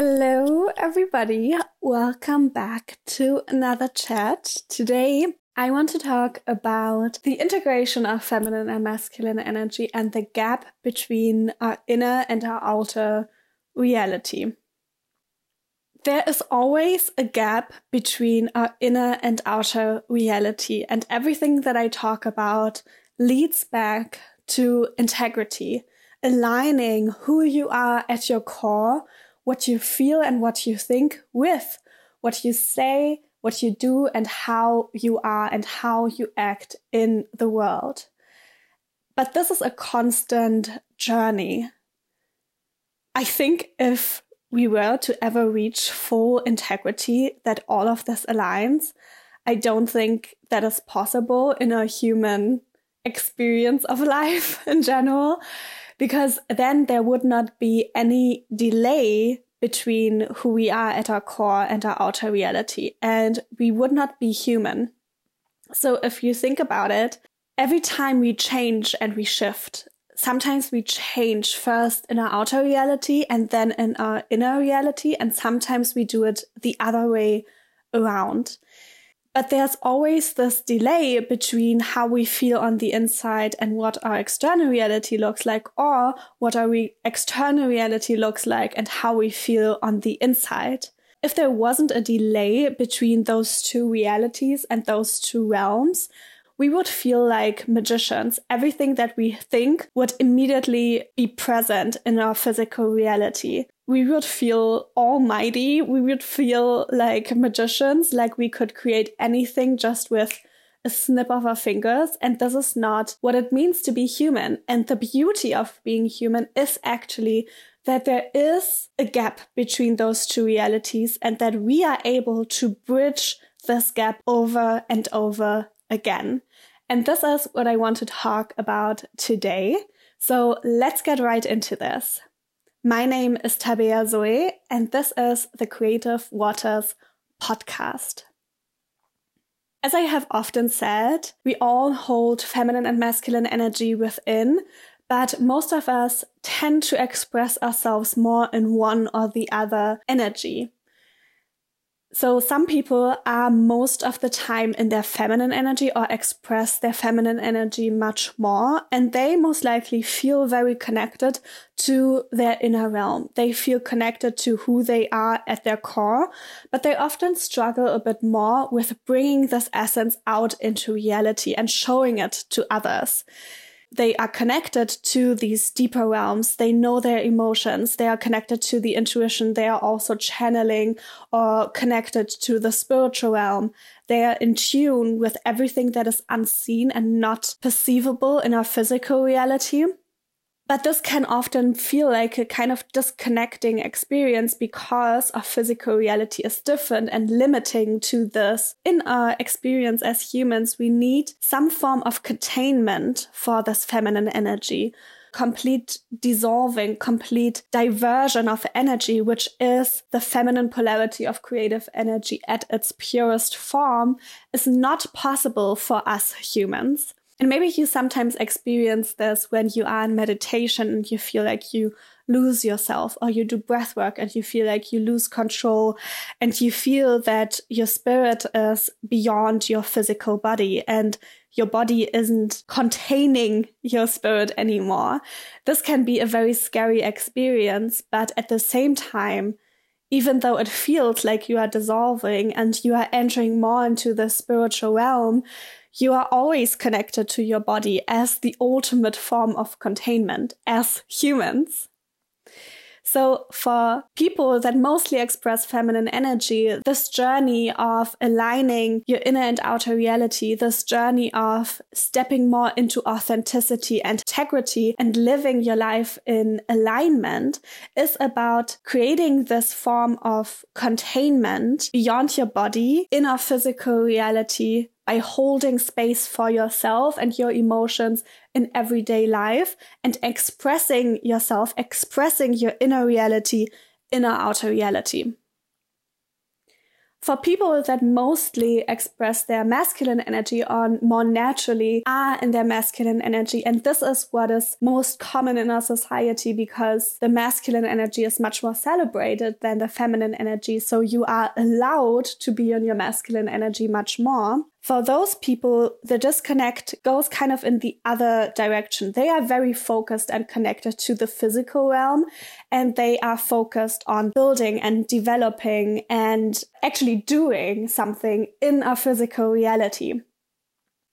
Hello, everybody. Welcome back to another chat. Today, I want to talk about the integration of feminine and masculine energy and the gap between our inner and our outer reality. There is always a gap between our inner and outer reality, and everything that I talk about leads back to integrity, aligning who you are at your core what you feel and what you think with what you say, what you do, and how you are and how you act in the world. But this is a constant journey. I think if we were to ever reach full integrity, that all of this aligns, I don't think that is possible in a human experience of life in general because then there would not be any delay between who we are at our core and our outer reality, and we would not be human. So if you think about it, every time we change and we shift, sometimes we change first in our outer reality and then in our inner reality, and sometimes we do it the other way around. But there's always this delay between how we feel on the inside and what our external reality looks like, or what our re- external reality looks like and how we feel on the inside. If there wasn't a delay between those two realities and those two realms, we would feel like magicians. Everything that we think would immediately be present in our physical reality we would feel almighty. We would feel like magicians, like we could create anything just with a snip of our fingers. And this is not what it means to be human. And the beauty of being human is actually that there is a gap between those two realities and that we are able to bridge this gap over and over again. And this is what I want to talk about today. So let's get right into this. My name is Tabea Zoe, and this is the Creative Waters podcast. As I have often said, we all hold feminine and masculine energy within, but most of us tend to express ourselves more in one or the other energy. So some people are most of the time in their feminine energy or express their feminine energy much more. And they most likely feel very connected to their inner realm. They feel connected to who they are at their core, but they often struggle a bit more with bringing this essence out into reality and showing it to others they are connected to these deeper realms. They know their emotions. They are connected to the intuition. They are also channeling or connected to the spiritual realm. They are in tune with everything that is unseen and not perceivable in our physical reality. But this can often feel like a kind of disconnecting experience because our physical reality is different and limiting to this. In our experience as humans, we need some form of containment for this feminine energy complete dissolving, complete diversion of energy, which is the feminine polarity of creative energy at its purest form, is not possible for us humans. And maybe you sometimes experience this when you are in meditation and you feel like you lose yourself or you do breath work and you feel like you lose control and you feel that your spirit is beyond your physical body and your body isn't containing your spirit anymore. This can be a very scary experience, but at the same time, even though it feels like you are dissolving and you are entering more into the spiritual realm, you are always connected to your body as the ultimate form of containment as humans. So for people that mostly express feminine energy, this journey of aligning your inner and outer reality, this journey of stepping more into authenticity and integrity and living your life in alignment is about creating this form of containment beyond your body in our physical reality by holding space for yourself and your emotions in everyday life and expressing yourself, expressing your inner reality inner outer reality. for people that mostly express their masculine energy on more naturally are in their masculine energy. And this is what is most common in our society because the masculine energy is much more celebrated than the feminine energy. So you are allowed to be in your masculine energy much more. For those people, the disconnect goes kind of in the other direction. They are very focused and connected to the physical realm and they are focused on building and developing and actually doing something in a physical reality.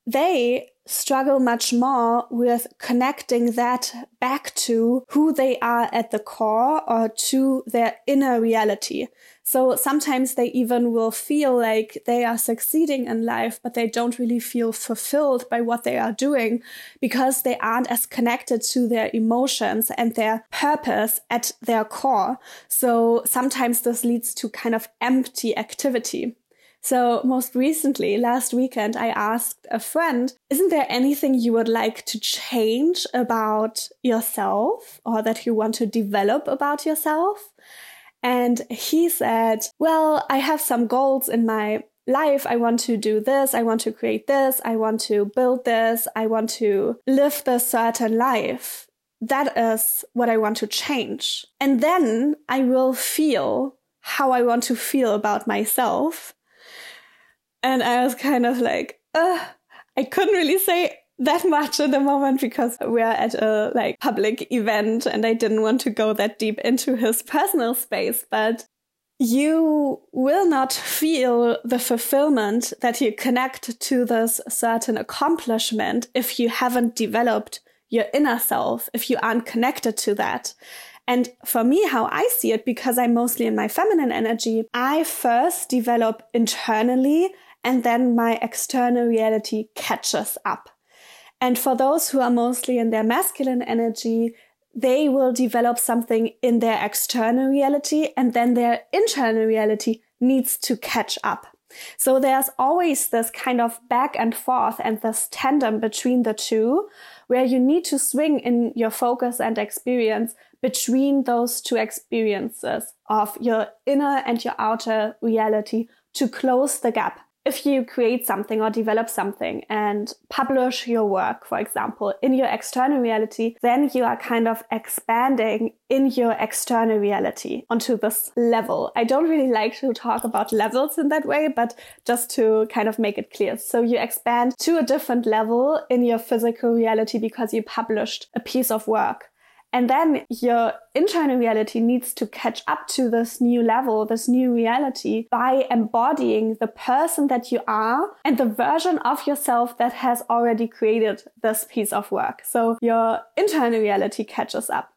They struggle much more with connecting that back to who they are at the core or to their inner reality. So sometimes they even will feel like they are succeeding in life, but they don't really feel fulfilled by what they are doing because they aren't as connected to their emotions and their purpose at their core. So sometimes this leads to kind of empty activity. So most recently, last weekend, I asked a friend, isn't there anything you would like to change about yourself or that you want to develop about yourself? And he said, well, I have some goals in my life. I want to do this. I want to create this. I want to build this. I want to live this certain life. That is what I want to change. And then I will feel how I want to feel about myself. And I was kind of like, I couldn't really say that much at the moment because we're at a like public event and I didn't want to go that deep into his personal space, but you will not feel the fulfillment that you connect to this certain accomplishment if you haven't developed your inner self, if you aren't connected to that. And for me, how I see it, because I'm mostly in my feminine energy, I first develop internally and then my external reality catches up. And for those who are mostly in their masculine energy, they will develop something in their external reality and then their internal reality needs to catch up. So there's always this kind of back and forth and this tandem between the two where you need to swing in your focus and experience between those two experiences of your inner and your outer reality to close the gap if you create something or develop something and publish your work, for example, in your external reality, then you are kind of expanding in your external reality onto this level. I don't really like to talk about levels in that way, but just to kind of make it clear. So you expand to a different level in your physical reality because you published a piece of work. And then your internal reality needs to catch up to this new level, this new reality by embodying the person that you are and the version of yourself that has already created this piece of work. So your internal reality catches up.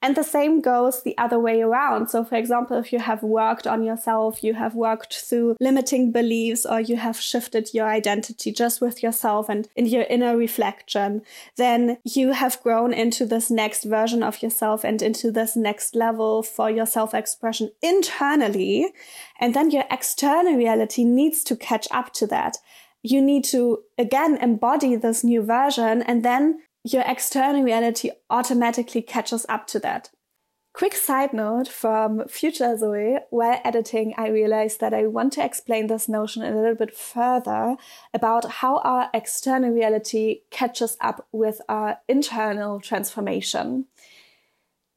And the same goes the other way around. So, for example, if you have worked on yourself, you have worked through limiting beliefs, or you have shifted your identity just with yourself and in your inner reflection, then you have grown into this next version of yourself and into this next level for your self expression internally. And then your external reality needs to catch up to that you need to again embody this new version and then your external reality automatically catches up to that. Quick side note from Future Zoe, while editing, I realized that I want to explain this notion a little bit further about how our external reality catches up with our internal transformation.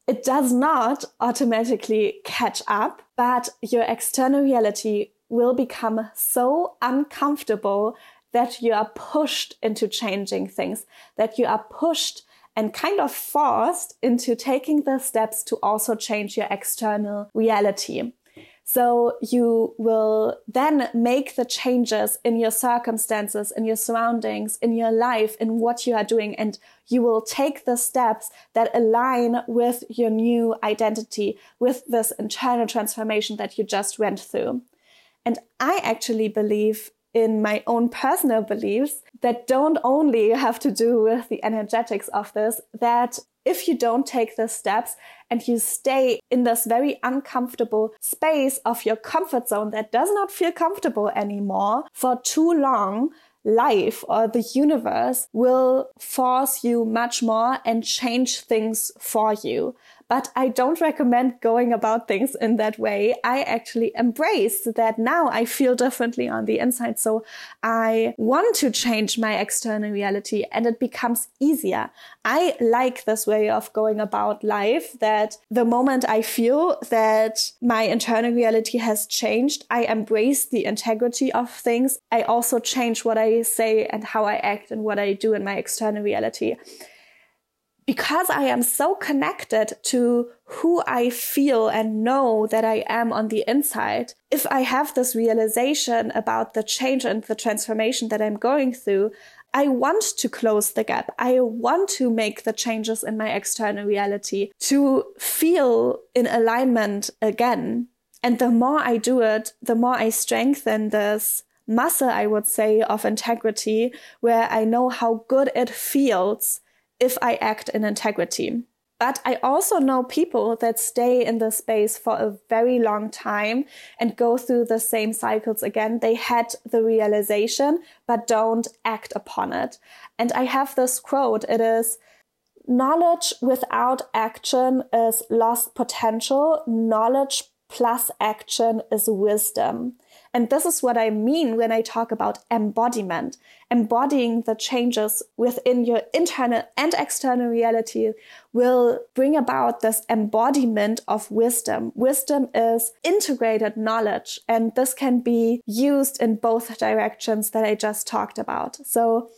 It does not automatically catch up, but your external reality will become so uncomfortable that you are pushed into changing things, that you are pushed and kind of forced into taking the steps to also change your external reality. So you will then make the changes in your circumstances, in your surroundings, in your life, in what you are doing. And you will take the steps that align with your new identity, with this internal transformation that you just went through. And I actually believe in my own personal beliefs that don't only have to do with the energetics of this, that if you don't take the steps and you stay in this very uncomfortable space of your comfort zone that does not feel comfortable anymore for too long, life or the universe will force you much more and change things for you but I don't recommend going about things in that way. I actually embrace that now I feel differently on the inside. So I want to change my external reality and it becomes easier. I like this way of going about life that the moment I feel that my internal reality has changed, I embrace the integrity of things. I also change what I say and how I act and what I do in my external reality because I am so connected to who I feel and know that I am on the inside, if I have this realization about the change and the transformation that I'm going through, I want to close the gap. I want to make the changes in my external reality to feel in alignment again. And the more I do it, the more I strengthen this muscle, I would say, of integrity, where I know how good it feels if I act in integrity. But I also know people that stay in the space for a very long time and go through the same cycles again. They had the realization, but don't act upon it. And I have this quote. It is, knowledge without action is lost potential. Knowledge plus action is wisdom. And this is what I mean when I talk about embodiment, embodying the changes within your internal and external reality will bring about this embodiment of wisdom. Wisdom is integrated knowledge, and this can be used in both directions that I just talked about. So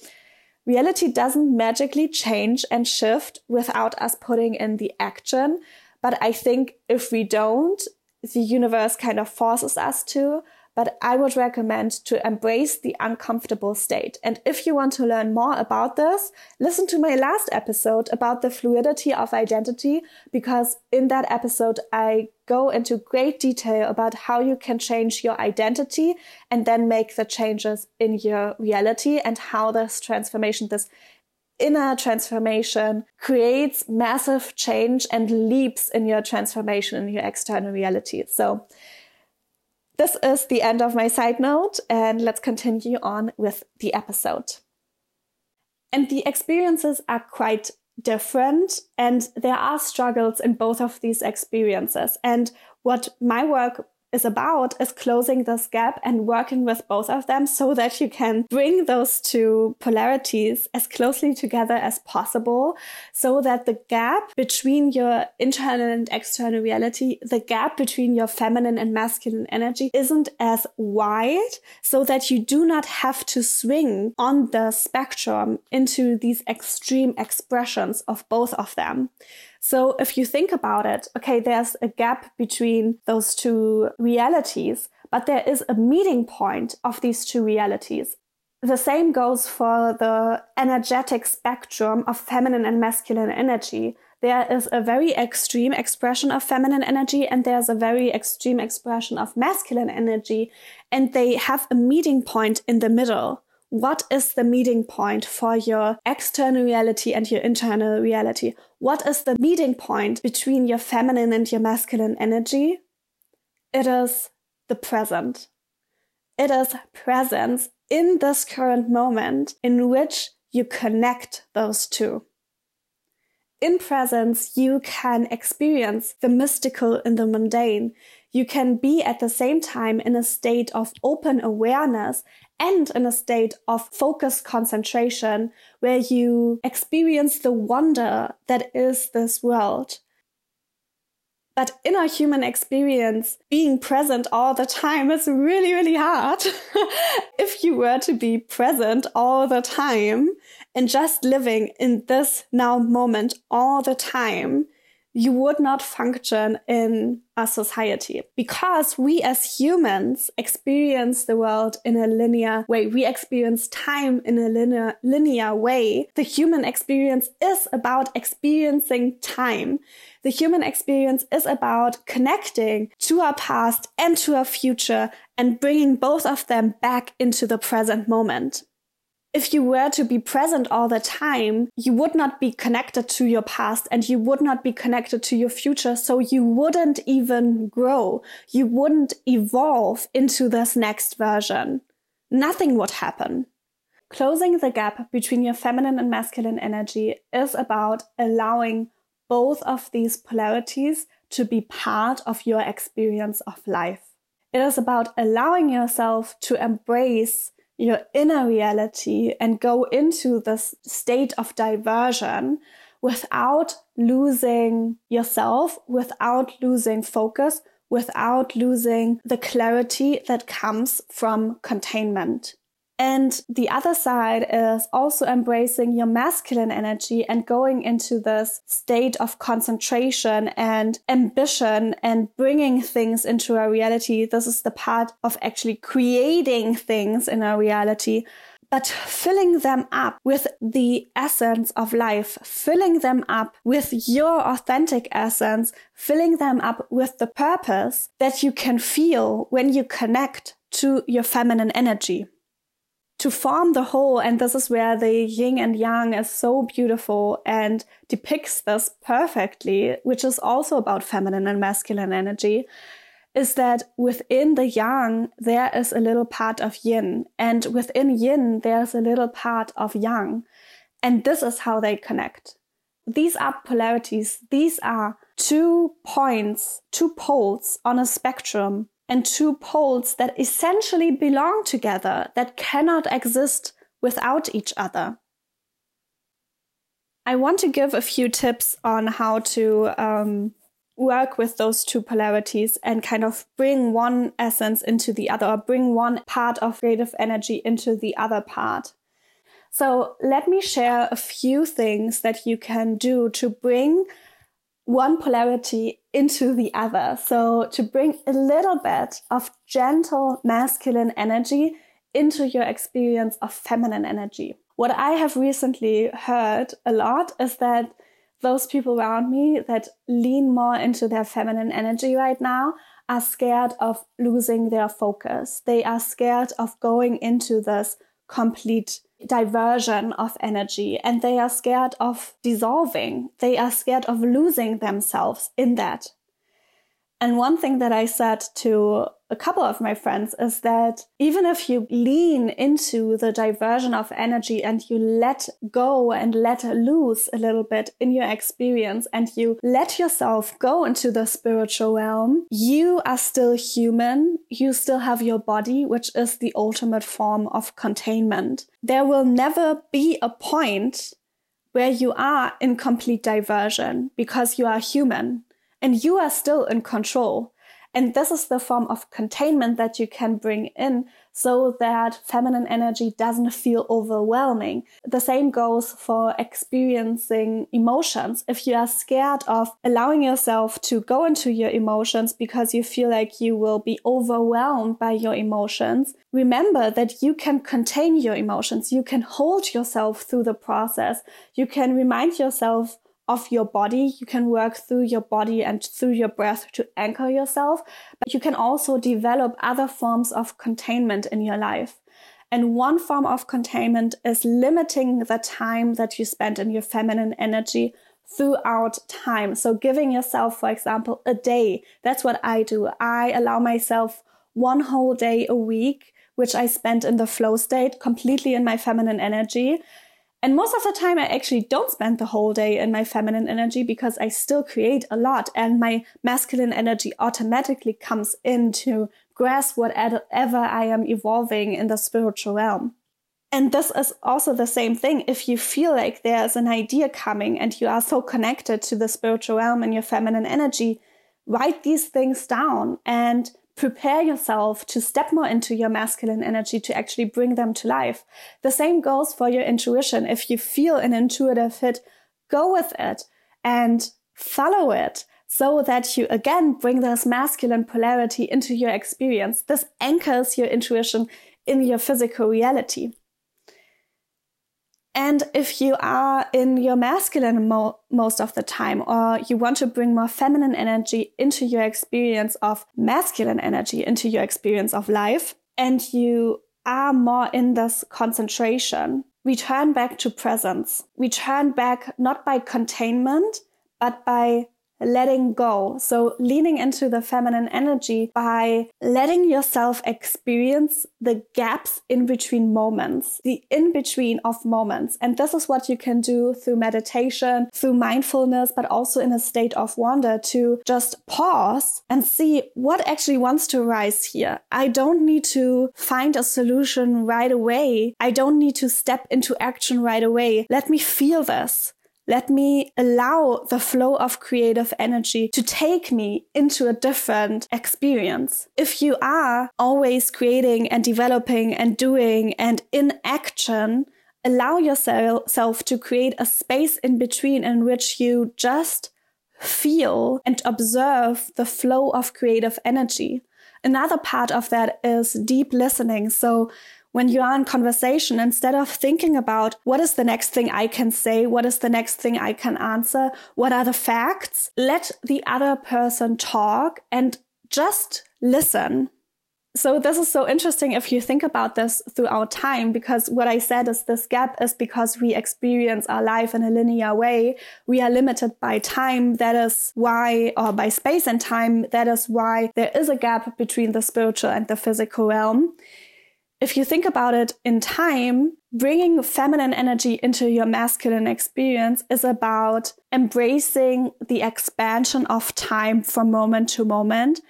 reality doesn't magically change and shift without us putting in the action. But I think if we don't, the universe kind of forces us to but I would recommend to embrace the uncomfortable state. And if you want to learn more about this, listen to my last episode about the fluidity of identity, because in that episode, I go into great detail about how you can change your identity and then make the changes in your reality and how this transformation, this inner transformation creates massive change and leaps in your transformation in your external reality. So this is the end of my side note, and let's continue on with the episode. And the experiences are quite different, and there are struggles in both of these experiences. And what my work is about is closing this gap and working with both of them so that you can bring those two polarities as closely together as possible so that the gap between your internal and external reality, the gap between your feminine and masculine energy isn't as wide so that you do not have to swing on the spectrum into these extreme expressions of both of them. So if you think about it, okay, there's a gap between those two realities, but there is a meeting point of these two realities. The same goes for the energetic spectrum of feminine and masculine energy. There is a very extreme expression of feminine energy and there's a very extreme expression of masculine energy, and they have a meeting point in the middle what is the meeting point for your external reality and your internal reality? What is the meeting point between your feminine and your masculine energy? It is the present. It is presence in this current moment in which you connect those two. In presence, you can experience the mystical in the mundane. You can be at the same time in a state of open awareness and in a state of focused concentration where you experience the wonder that is this world. But in our human experience, being present all the time is really, really hard. if you were to be present all the time and just living in this now moment all the time, you would not function in a society because we as humans experience the world in a linear way. We experience time in a linear, linear way. The human experience is about experiencing time. The human experience is about connecting to our past and to our future and bringing both of them back into the present moment if you were to be present all the time, you would not be connected to your past and you would not be connected to your future. So you wouldn't even grow. You wouldn't evolve into this next version. Nothing would happen. Closing the gap between your feminine and masculine energy is about allowing both of these polarities to be part of your experience of life. It is about allowing yourself to embrace your inner reality and go into this state of diversion without losing yourself, without losing focus, without losing the clarity that comes from containment. And the other side is also embracing your masculine energy and going into this state of concentration and ambition and bringing things into our reality. This is the part of actually creating things in our reality but filling them up with the essence of life, filling them up with your authentic essence, filling them up with the purpose that you can feel when you connect to your feminine energy to form the whole, and this is where the yin and yang is so beautiful and depicts this perfectly, which is also about feminine and masculine energy, is that within the yang, there is a little part of yin, and within yin, there's a little part of yang. And this is how they connect. These are polarities. These are two points, two poles on a spectrum and two poles that essentially belong together, that cannot exist without each other. I want to give a few tips on how to um, work with those two polarities and kind of bring one essence into the other, or bring one part of creative energy into the other part. So let me share a few things that you can do to bring one polarity into the other. So to bring a little bit of gentle masculine energy into your experience of feminine energy. What I have recently heard a lot is that those people around me that lean more into their feminine energy right now are scared of losing their focus. They are scared of going into this complete diversion of energy and they are scared of dissolving. They are scared of losing themselves in that. And one thing that I said to a couple of my friends is that even if you lean into the diversion of energy and you let go and let loose a little bit in your experience and you let yourself go into the spiritual realm, you are still human. You still have your body, which is the ultimate form of containment. There will never be a point where you are in complete diversion because you are human and you are still in control. And this is the form of containment that you can bring in so that feminine energy doesn't feel overwhelming. The same goes for experiencing emotions. If you are scared of allowing yourself to go into your emotions because you feel like you will be overwhelmed by your emotions, remember that you can contain your emotions. You can hold yourself through the process. You can remind yourself of your body. You can work through your body and through your breath to anchor yourself, but you can also develop other forms of containment in your life. And one form of containment is limiting the time that you spend in your feminine energy throughout time. So giving yourself, for example, a day. That's what I do. I allow myself one whole day a week, which I spend in the flow state completely in my feminine energy. And most of the time, I actually don't spend the whole day in my feminine energy because I still create a lot and my masculine energy automatically comes in to grasp whatever I am evolving in the spiritual realm. And this is also the same thing. If you feel like there's an idea coming and you are so connected to the spiritual realm and your feminine energy, write these things down and prepare yourself to step more into your masculine energy to actually bring them to life. The same goes for your intuition. If you feel an intuitive hit, go with it and follow it so that you again bring this masculine polarity into your experience. This anchors your intuition in your physical reality. And if you are in your masculine mo- most of the time, or you want to bring more feminine energy into your experience of masculine energy, into your experience of life, and you are more in this concentration, return back to presence. Return back not by containment, but by letting go. So leaning into the feminine energy by letting yourself experience the gaps in between moments, the in between of moments. And this is what you can do through meditation, through mindfulness, but also in a state of wonder to just pause and see what actually wants to rise here. I don't need to find a solution right away. I don't need to step into action right away. Let me feel this. Let me allow the flow of creative energy to take me into a different experience. If you are always creating and developing and doing and in action, allow yourself to create a space in between in which you just feel and observe the flow of creative energy. Another part of that is deep listening. So when you are in conversation, instead of thinking about what is the next thing I can say, what is the next thing I can answer, what are the facts, let the other person talk and just listen. So this is so interesting if you think about this throughout time, because what I said is this gap is because we experience our life in a linear way. We are limited by time. That is why, or by space and time. That is why there is a gap between the spiritual and the physical realm if you think about it in time, bringing feminine energy into your masculine experience is about embracing the expansion of time from moment to moment.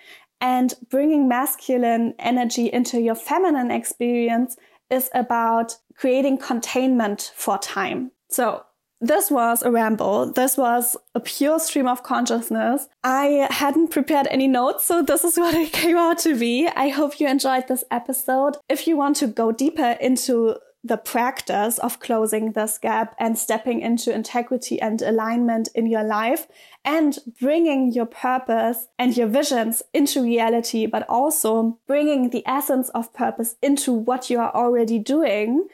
And bringing masculine energy into your feminine experience is about creating containment for time. So this was a ramble. This was a pure stream of consciousness. I hadn't prepared any notes, so this is what it came out to be. I hope you enjoyed this episode. If you want to go deeper into the practice of closing this gap and stepping into integrity and alignment in your life and bringing your purpose and your visions into reality, but also bringing the essence of purpose into what you are already doing,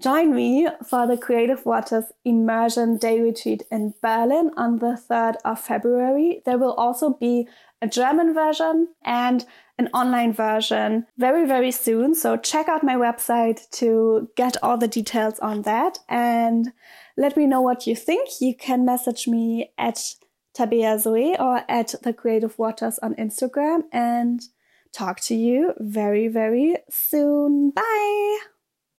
Join me for the Creative Waters Immersion Day Retreat in Berlin on the 3rd of February. There will also be a German version and an online version very, very soon. So check out my website to get all the details on that and let me know what you think. You can message me at Tabea Zoe or at the Creative Waters on Instagram and talk to you very, very soon. Bye.